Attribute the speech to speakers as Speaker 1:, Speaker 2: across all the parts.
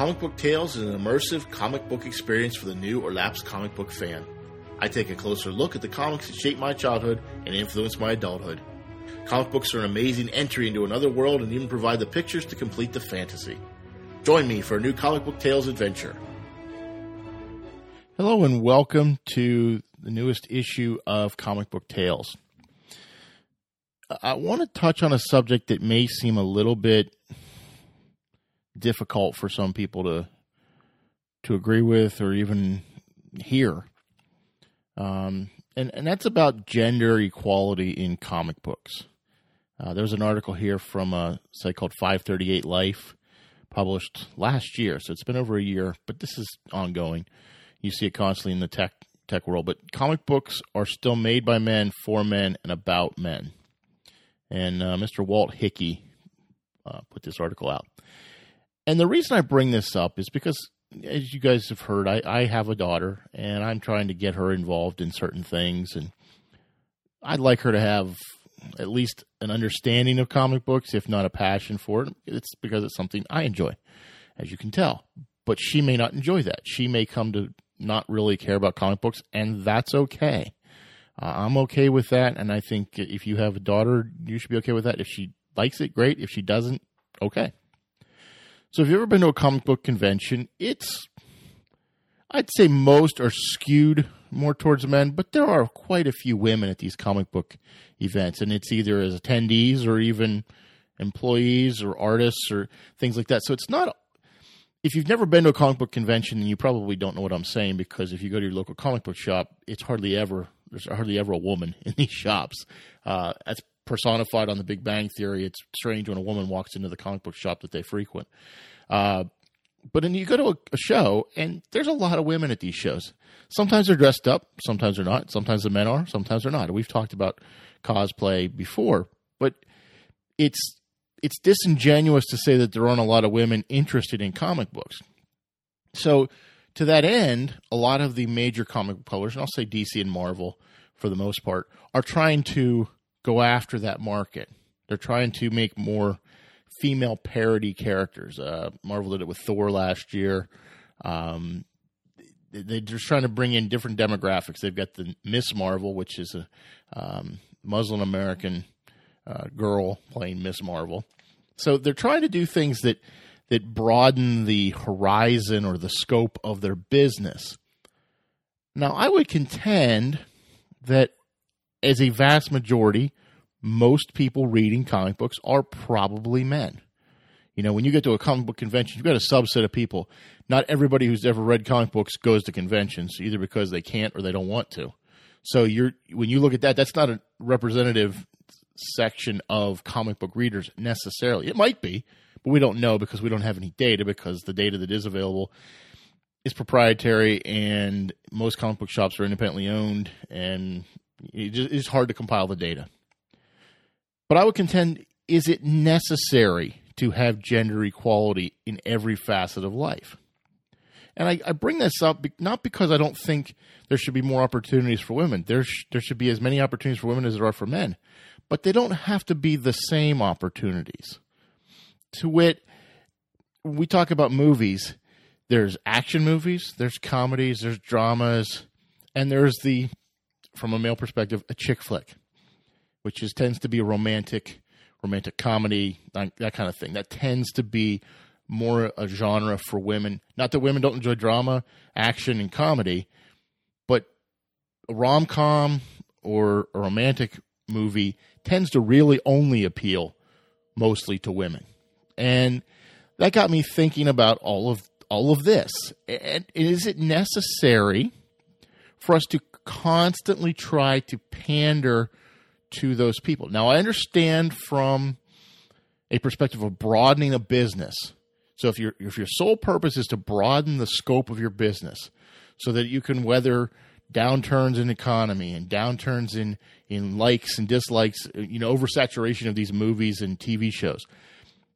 Speaker 1: Comic Book Tales is an immersive comic book experience for the new or lapsed comic book fan. I take a closer look at the comics that shaped my childhood and influenced my adulthood. Comic books are an amazing entry into another world and even provide the pictures to complete the fantasy. Join me for a new Comic Book Tales adventure.
Speaker 2: Hello and welcome to the newest issue of Comic Book Tales. I want to touch on a subject that may seem a little bit difficult for some people to to agree with or even hear. Um, and, and that's about gender equality in comic books. Uh, there's an article here from a site called 538 Life, published last year, so it's been over a year, but this is ongoing. You see it constantly in the tech tech world, but comic books are still made by men, for men, and about men. And uh, Mr. Walt Hickey uh, put this article out. And the reason I bring this up is because, as you guys have heard, I, I have a daughter and I'm trying to get her involved in certain things. And I'd like her to have at least an understanding of comic books, if not a passion for it. It's because it's something I enjoy, as you can tell. But she may not enjoy that. She may come to not really care about comic books, and that's okay. Uh, I'm okay with that. And I think if you have a daughter, you should be okay with that. If she likes it, great. If she doesn't, okay. So, if you've ever been to a comic book convention, it's, I'd say most are skewed more towards men, but there are quite a few women at these comic book events, and it's either as attendees or even employees or artists or things like that. So, it's not, if you've never been to a comic book convention, then you probably don't know what I'm saying because if you go to your local comic book shop, it's hardly ever, there's hardly ever a woman in these shops. Uh, that's personified on the Big Bang Theory. It's strange when a woman walks into the comic book shop that they frequent. Uh, but then you go to a, a, show, and there's a lot of women at these shows. Sometimes they're dressed up, sometimes they're not. Sometimes the men are, sometimes they're not. We've talked about cosplay before, but it's it's disingenuous to say that there aren't a lot of women interested in comic books. So, to that end, a lot of the major comic publishers, and I'll say DC and Marvel for the most part, are trying to go after that market. They're trying to make more female parody characters. Uh, Marvel did it with Thor last year. Um, they're just trying to bring in different demographics. They've got the Miss Marvel, which is a um, Muslim American uh, girl playing Miss Marvel. So they're trying to do things that that broaden the horizon or the scope of their business. Now, I would contend that as a vast majority, most people reading comic books are probably men. You know, when you get to a comic book convention, you've got a subset of people. Not everybody who's ever read comic books goes to conventions, either because they can't or they don't want to. So you're when you look at that, that's not a representative section of comic book readers necessarily. It might be, but we don't know because we don't have any data because the data that is available is proprietary and most comic book shops are independently owned and it's hard to compile the data. But I would contend is it necessary to have gender equality in every facet of life? And I, I, bring this up not because I don't think there should be more opportunities for women. There, sh- there should be as many opportunities for women as there are for men, but they don't have to be the same opportunities. To wit, we talk about movies. There's action movies, there's comedies, there's dramas, and there's the from a male perspective, a chick flick, which is tends to be a romantic, romantic comedy, that kind of thing. That tends to be more a genre for women. Not that women don't enjoy drama, action, and comedy, but a rom com or a romantic movie tends to really only appeal mostly to women. And that got me thinking about all of all of this. And is it necessary for us to constantly try to pander to those people. Now, I understand from a perspective of broadening a business. So if your if your sole purpose is to broaden the scope of your business so that you can weather downturns in economy and downturns in in likes and dislikes, uh, you know, oversaturation of these movies and TV shows.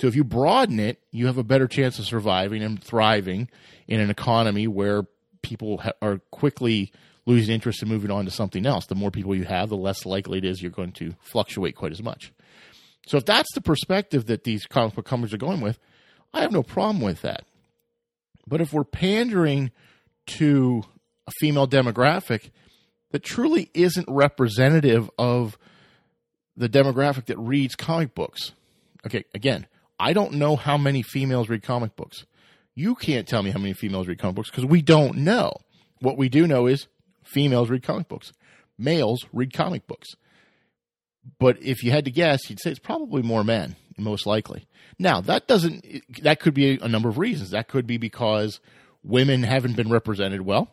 Speaker 2: So if you broaden it, you have a better chance of surviving and thriving in an economy where people ha- are quickly losing interest and moving on to something else. The more people you have, the less likely it is you're going to fluctuate quite as much. So if that's the perspective that these comic book companies are going with, I have no problem with that. But if we're pandering to a female demographic that truly isn't representative of the demographic that reads comic books. Okay, again, I don't know how many females read comic books. You can't tell me how many females read comic books because we don't know. What we do know is females read comic books, males read comic books. But if you had to guess, you'd say it's probably more men, most likely. Now, that doesn't, that could be a number of reasons. That could be because women haven't been represented well.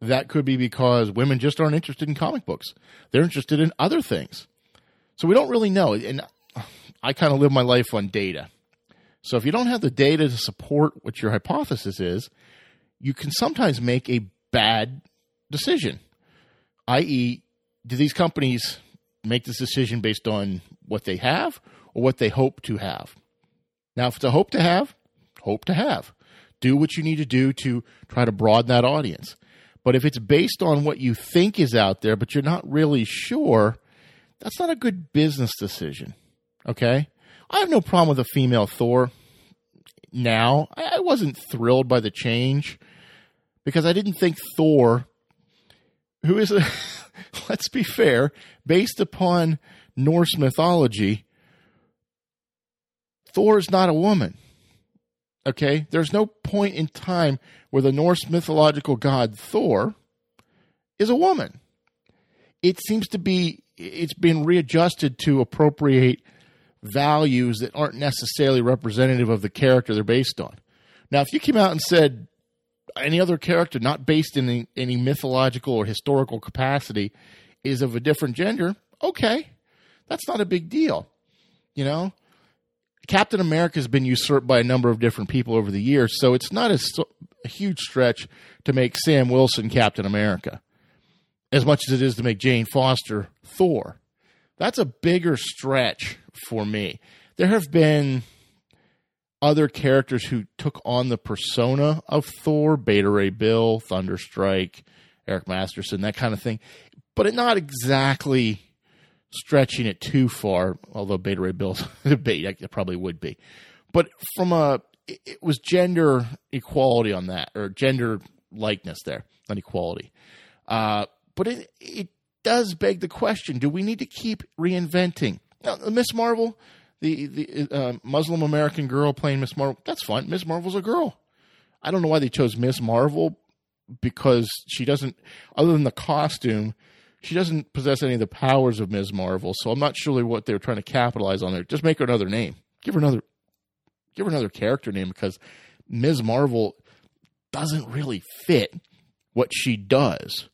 Speaker 2: That could be because women just aren't interested in comic books. They're interested in other things. So we don't really know. And I kind of live my life on data. So if you don't have the data to support what your hypothesis is, you can sometimes make a bad decision. I.e., do these companies make this decision based on what they have or what they hope to have? Now, if it's a hope to have, hope to have. Do what you need to do to try to broaden that audience. But if it's based on what you think is out there, but you're not really sure, that's not a good business decision. Okay? I have no problem with a female Thor now. I wasn't thrilled by the change because I didn't think Thor, who is a, let's be fair, based upon Norse mythology, Thor is not a woman. Okay? There's no point in time where the Norse mythological god Thor is a woman. It seems to be it's been readjusted to appropriate values that aren't necessarily representative of the character they're based on. Now, if you came out and said any other character not based in any, any mythological or historical capacity is of a different gender, okay, that's not a big deal. You know, Captain America has been usurped by a number of different people over the years, so it's not a, a huge stretch to make Sam Wilson Captain America as much as it is to make Jane Foster Thor. That's a bigger stretch for me. There have been other characters who took on the persona of Thor, Beta Ray Bill, Thunderstrike, Eric Masterson, that kind of thing, but not exactly stretching it too far, although Beta Ray Bill's debate it probably would be. But from a it was gender equality on that or gender likeness there, not equality. Uh, but it it does beg the question: Do we need to keep reinventing? Now, Miss Marvel, the the uh, Muslim American girl playing Miss Marvel, that's fine. Miss Marvel's a girl. I don't know why they chose Miss Marvel because she doesn't, other than the costume, she doesn't possess any of the powers of Ms. Marvel. So I'm not sure what they were trying to capitalize on there. Just make her another name. Give her another, give her another character name because Ms. Marvel doesn't really fit what she does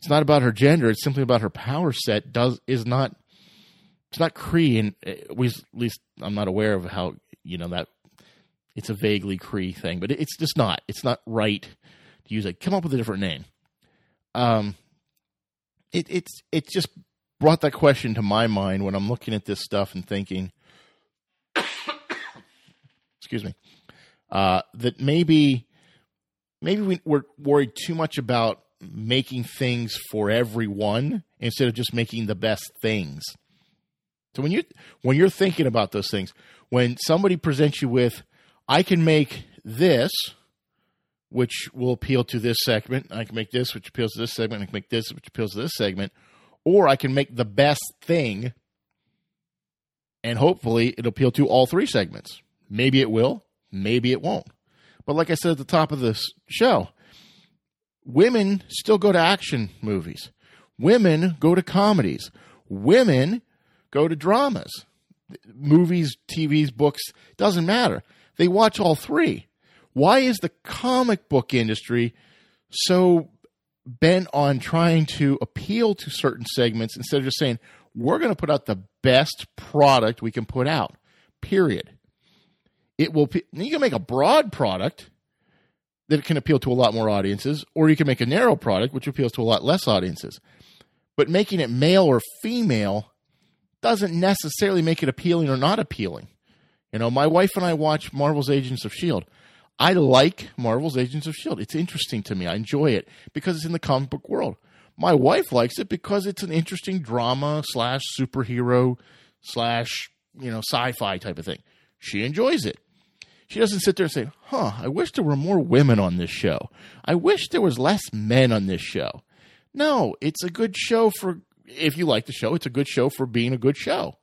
Speaker 2: it's not about her gender. It's simply about her power set. Does is not. It's not Kree, and uh, we at least I'm not aware of how you know that. It's a vaguely Kree thing, but it's just not. It's not right to use it. Come up with a different name. Um, it it's it just brought that question to my mind when I'm looking at this stuff and thinking, excuse me, uh, that maybe maybe we, we're worried too much about making things for everyone instead of just making the best things. So when you when you're thinking about those things, when somebody presents you with I can make this which will appeal to this segment, I can make this which appeals to this segment, I can make this which appeals to this segment, or I can make the best thing and hopefully it'll appeal to all three segments. Maybe it will, maybe it won't. But like I said at the top of this show, women still go to action movies. Women go to comedies. Women go to dramas. Movies, TVs, books, doesn't matter. They watch all three. Why is the comic book industry so bent on trying to appeal to certain segments instead of just saying, we're going to put out the best product we can put out, period? It will, you can make a broad product that can appeal to a lot more audiences, or you can make a narrow product which appeals to a lot less audiences. But making it male or female doesn't necessarily make it appealing or not appealing. You know, my wife and I watch Marvel's Agents of S.H.I.E.L.D. I like Marvel's Agents of S.H.I.E.L.D. It's interesting to me. I enjoy it because it's in the comic book world. My wife likes it because it's an interesting drama slash superhero slash, you know, sci fi type of thing. She enjoys it. She doesn't sit there and say, huh, I wish there were more women on this show. I wish there was less men on this show. No, it's a good show for, if you like the show, it's a good show for being a good show.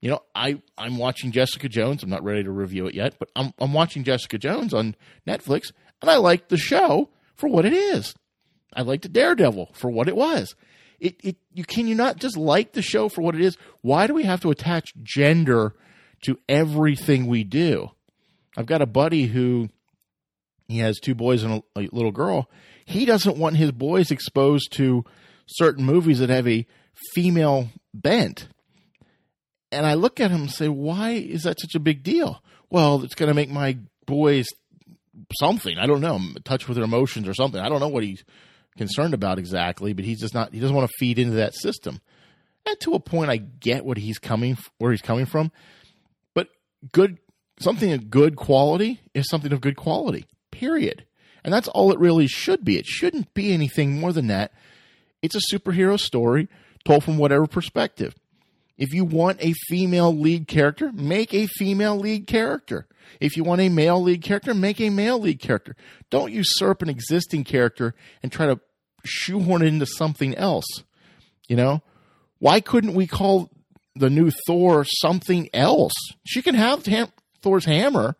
Speaker 2: You know, I, I'm watching Jessica Jones. I'm not ready to review it yet, but I'm, I'm watching Jessica Jones on Netflix, and I like the show for what it is. I liked the Daredevil for what it was. It, it, you can you not just like the show for what it is? Why do we have to attach gender to everything we do? I've got a buddy who he has two boys and a, a little girl. He doesn't want his boys exposed to certain movies that have a female bent. And I look at him and say, why is that such a big deal? Well, it's going to make my boys something. I don't know, touch with their emotions or something. I don't know what he's concerned about exactly, but he's just not. He doesn't want to feed into that system. And to a point, I get what he's coming, where he's coming from. But good, something of good quality is something of good quality. Period. And that's all it really should be. It shouldn't be anything more than that. It's a superhero story told from whatever perspective. If you want a female lead character, make a female lead character. If you want a male lead character, make a male lead character. Don't usurp an existing character and try to shoehorn it into something else. You know? Why couldn't we call the new Thor something else? She can have Thor's hammer,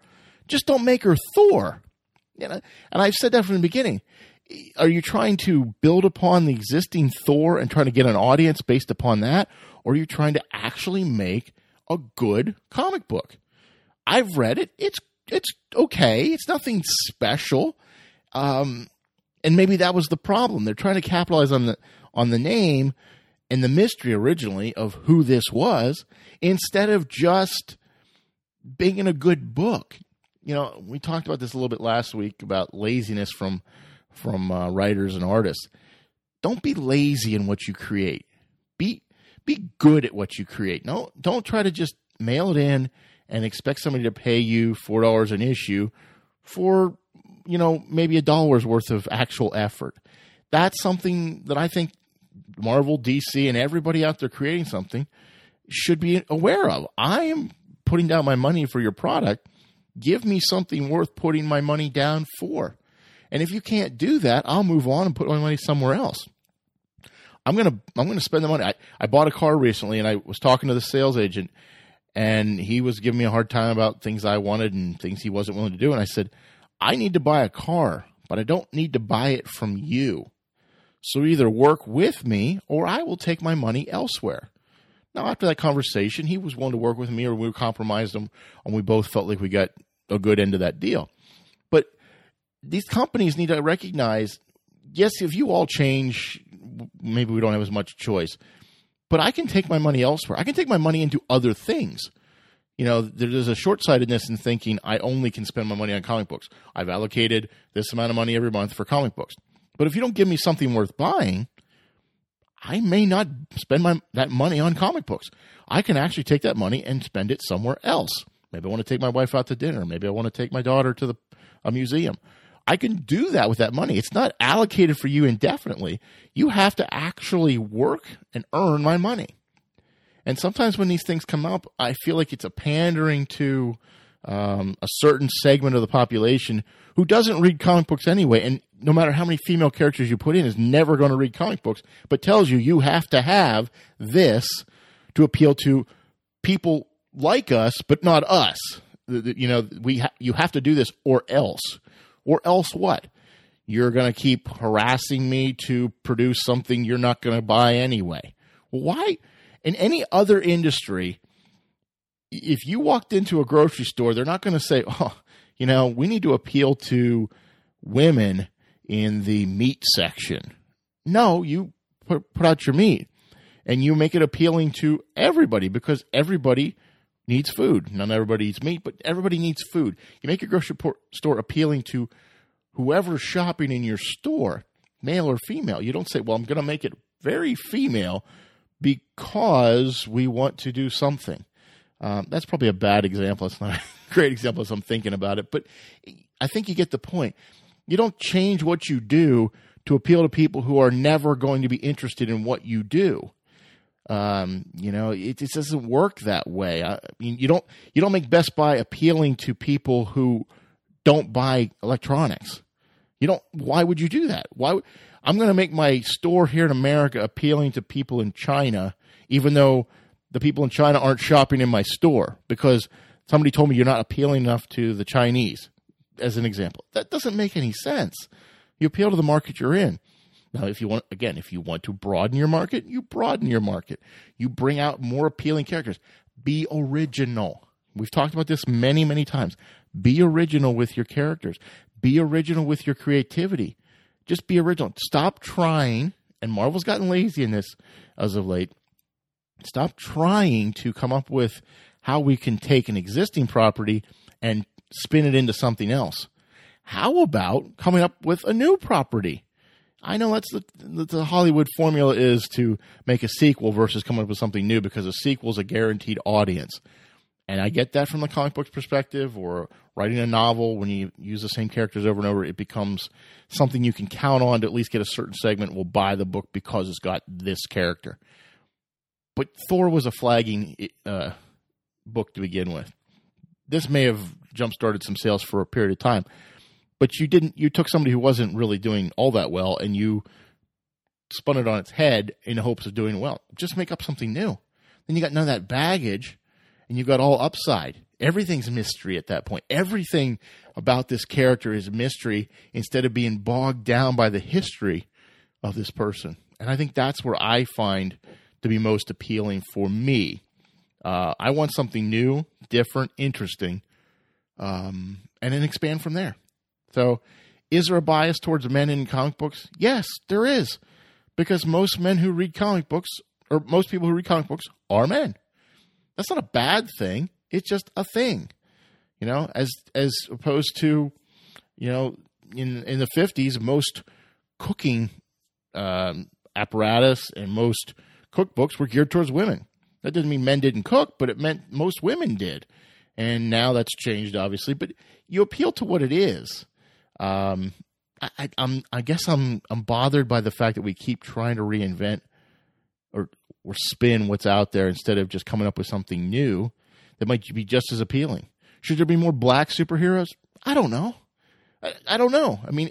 Speaker 2: just don't make her Thor. You know? And I've said that from the beginning. Are you trying to build upon the existing Thor and trying to get an audience based upon that? or are you trying to actually make a good comic book? I've read it. It's it's okay. It's nothing special. Um, and maybe that was the problem. They're trying to capitalize on the on the name and the mystery originally of who this was instead of just being in a good book. You know, we talked about this a little bit last week about laziness from from uh, writers and artists. Don't be lazy in what you create. Be be good at what you create. No, don't try to just mail it in and expect somebody to pay you four dollars an issue for you know maybe a dollar's worth of actual effort. That's something that I think Marvel, DC, and everybody out there creating something should be aware of. I am putting down my money for your product. Give me something worth putting my money down for. And if you can't do that, I'll move on and put my money somewhere else. I'm gonna I'm gonna spend the money. I, I bought a car recently, and I was talking to the sales agent, and he was giving me a hard time about things I wanted and things he wasn't willing to do. And I said, I need to buy a car, but I don't need to buy it from you. So either work with me, or I will take my money elsewhere. Now, after that conversation, he was willing to work with me, or we compromised him, and we both felt like we got a good end of that deal. These companies need to recognize yes, if you all change, maybe we don't have as much choice. But I can take my money elsewhere. I can take my money into other things. You know, there's a short sightedness in thinking I only can spend my money on comic books. I've allocated this amount of money every month for comic books. But if you don't give me something worth buying, I may not spend my that money on comic books. I can actually take that money and spend it somewhere else. Maybe I want to take my wife out to dinner. Maybe I want to take my daughter to the a museum. I can do that with that money. It's not allocated for you indefinitely. You have to actually work and earn my money. And sometimes when these things come up, I feel like it's a pandering to um, a certain segment of the population who doesn't read comic books anyway. And no matter how many female characters you put in, is never going to read comic books, but tells you you have to have this to appeal to people like us, but not us. You know, we ha- you have to do this or else. Or else what? You're going to keep harassing me to produce something you're not going to buy anyway. Why? In any other industry, if you walked into a grocery store, they're not going to say, oh, you know, we need to appeal to women in the meat section. No, you put, out your meat and you make it appealing to everybody because everybody needs food. Not everybody eats meat, but everybody needs food. You make your grocery store appealing to whoever's shopping in your store, male or female. You don't say, well, I'm going to make it very female because we want to do something. Um, that's probably a bad example. It's not a great example as I'm thinking about it, but I think you get the point. You don't change what you do to appeal to people who are never going to be interested in what you do. Um, you know, it, it doesn't work that way. I mean, you don't you don't make Best Buy appealing to people who don't buy electronics. You don't. Why would you do that? Why? would- I'm going to make my store here in America appealing to people in China, even though the people in China aren't shopping in my store because somebody told me you're not appealing enough to the Chinese, as an example. That doesn't make any sense. You appeal to the market you're in. Now, if you want, again, if you want to broaden your market, you broaden your market. You bring out more appealing characters. Be original. We've talked about this many, many times. Be original with your characters. Be original with your creativity. Just be original. Stop trying, and Marvel's gotten lazy in this as of late. Stop trying to come up with how we can take an existing property and spin it into something else. How about coming up with a new property? I know that's the, the, Hollywood formula is to make a sequel versus coming up with something new because a sequel is a guaranteed audience. And I get that from the comic books perspective or writing a novel when you use the same characters over and over, it becomes something you can count on to at least get a certain segment will buy the book because it's got this character. But Thor was a flagging uh, book to begin with. This may have jump started some sales for a period of time, but you didn't. You took somebody who wasn't really doing all that well, and you spun it on its head in hopes of doing well. Just make up something new. Then you got none of that baggage, and you got all upside. Everything's mystery at that point. Everything about this character is mystery instead of being bogged down by the history of this person. And I think that's where I find to be most appealing for me. Uh, I want something new, different, interesting, um, and then expand from there. So, is there a bias towards men in comic books? Yes, there is, because most men who read comic books, or most people who read comic books, are men. That's not a bad thing. It's just a thing, you know. As as opposed to, you know, in in the fifties, most cooking um, apparatus and most cookbooks were geared towards women. That doesn't mean men didn't cook, but it meant most women did. And now that's changed, obviously. But you appeal to what it is. Um, I, I'm, I guess I'm, I'm bothered by the fact that we keep trying to reinvent or or spin what's out there instead of just coming up with something new that might be just as appealing. Should there be more black superheroes? I don't know. I, I don't know. I mean,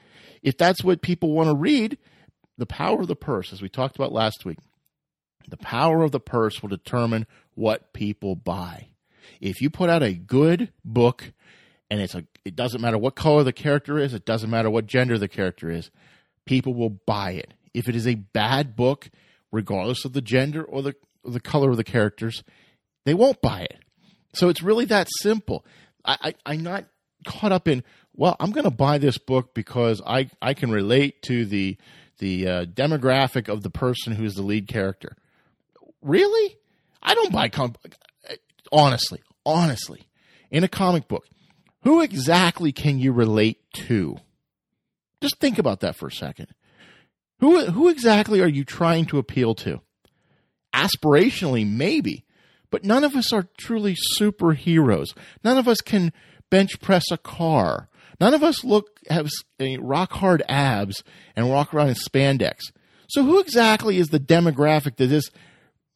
Speaker 2: if that's what people want to read, the power of the purse, as we talked about last week, the power of the purse will determine what people buy. If you put out a good book and it's a it doesn't matter what color the character is, it doesn't matter what gender the character is, people will buy it. If it is a bad book, regardless of the gender or the or the color of the characters, they won't buy it. So it's really that simple. I, I I'm not caught up in well, I'm going to buy this book because I I can relate to the the uh, demographic of the person who's the lead character. Really? I don't buy comic. Honestly, honestly, in a comic book, who exactly can you relate to? Just think about that for a second. Who who exactly are you trying to appeal to? Aspirationally, maybe, but none of us are truly superheroes. None of us can bench press a car. None of us look have uh, rock hard abs and walk around in spandex. So who exactly is the demographic that this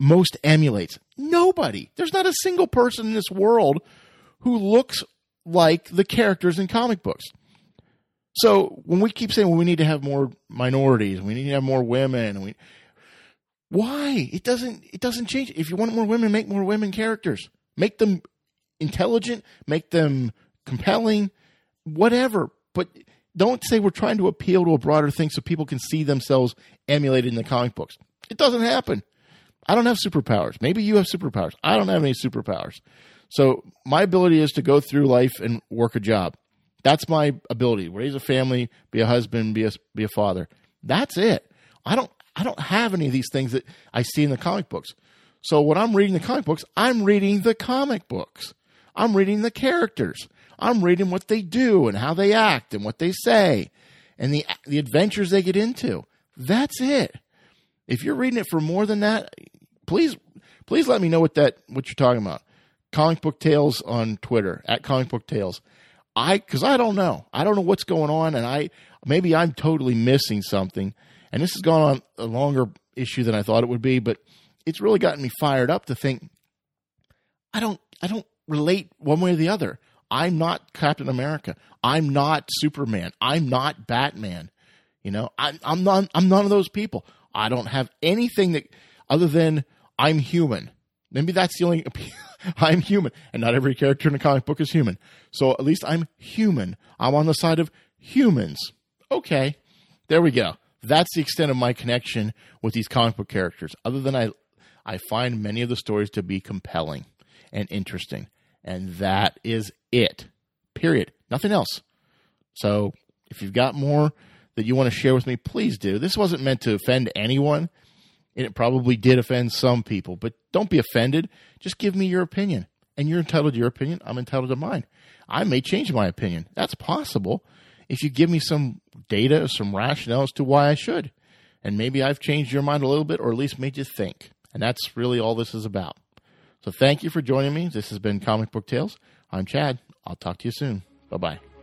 Speaker 2: most emulates? Nobody. There's not a single person in this world who looks like the characters in comic books. So when we keep saying well, we need to have more minorities, we need to have more women, we why it doesn't it doesn't change. If you want more women, make more women characters. Make them intelligent, make them compelling, whatever. But don't say we're trying to appeal to a broader thing so people can see themselves emulated in the comic books. It doesn't happen. I don't have superpowers. Maybe you have superpowers. I don't have any superpowers. So my ability is to go through life and work a job. That's my ability. Raise a family, be a husband, be a be a father. That's it. I don't I don't have any of these things that I see in the comic books. So when I'm reading the comic books, I'm reading the comic books. I'm reading the characters. I'm reading what they do and how they act and what they say and the the adventures they get into. That's it. If you're reading it for more than that, please please let me know what that what you're talking about. Comic Book Tales on Twitter at Comic Book Tales. I because I don't know. I don't know what's going on, and I maybe I'm totally missing something. And this has gone on a longer issue than I thought it would be. But it's really gotten me fired up to think I don't I don't relate one way or the other. I'm not Captain America. I'm not Superman. I'm not Batman. You know, I, I'm not. I'm none of those people. I don't have anything that other than I'm human. Maybe that's the only. I'm human, and not every character in a comic book is human. So at least I'm human. I'm on the side of humans. Okay, there we go. That's the extent of my connection with these comic book characters. Other than I, I find many of the stories to be compelling and interesting, and that is it. Period. Nothing else. So if you've got more that you want to share with me, please do. This wasn't meant to offend anyone. And it probably did offend some people, but don't be offended. Just give me your opinion. And you're entitled to your opinion. I'm entitled to mine. I may change my opinion. That's possible if you give me some data, some rationale as to why I should. And maybe I've changed your mind a little bit or at least made you think. And that's really all this is about. So thank you for joining me. This has been Comic Book Tales. I'm Chad. I'll talk to you soon. Bye bye.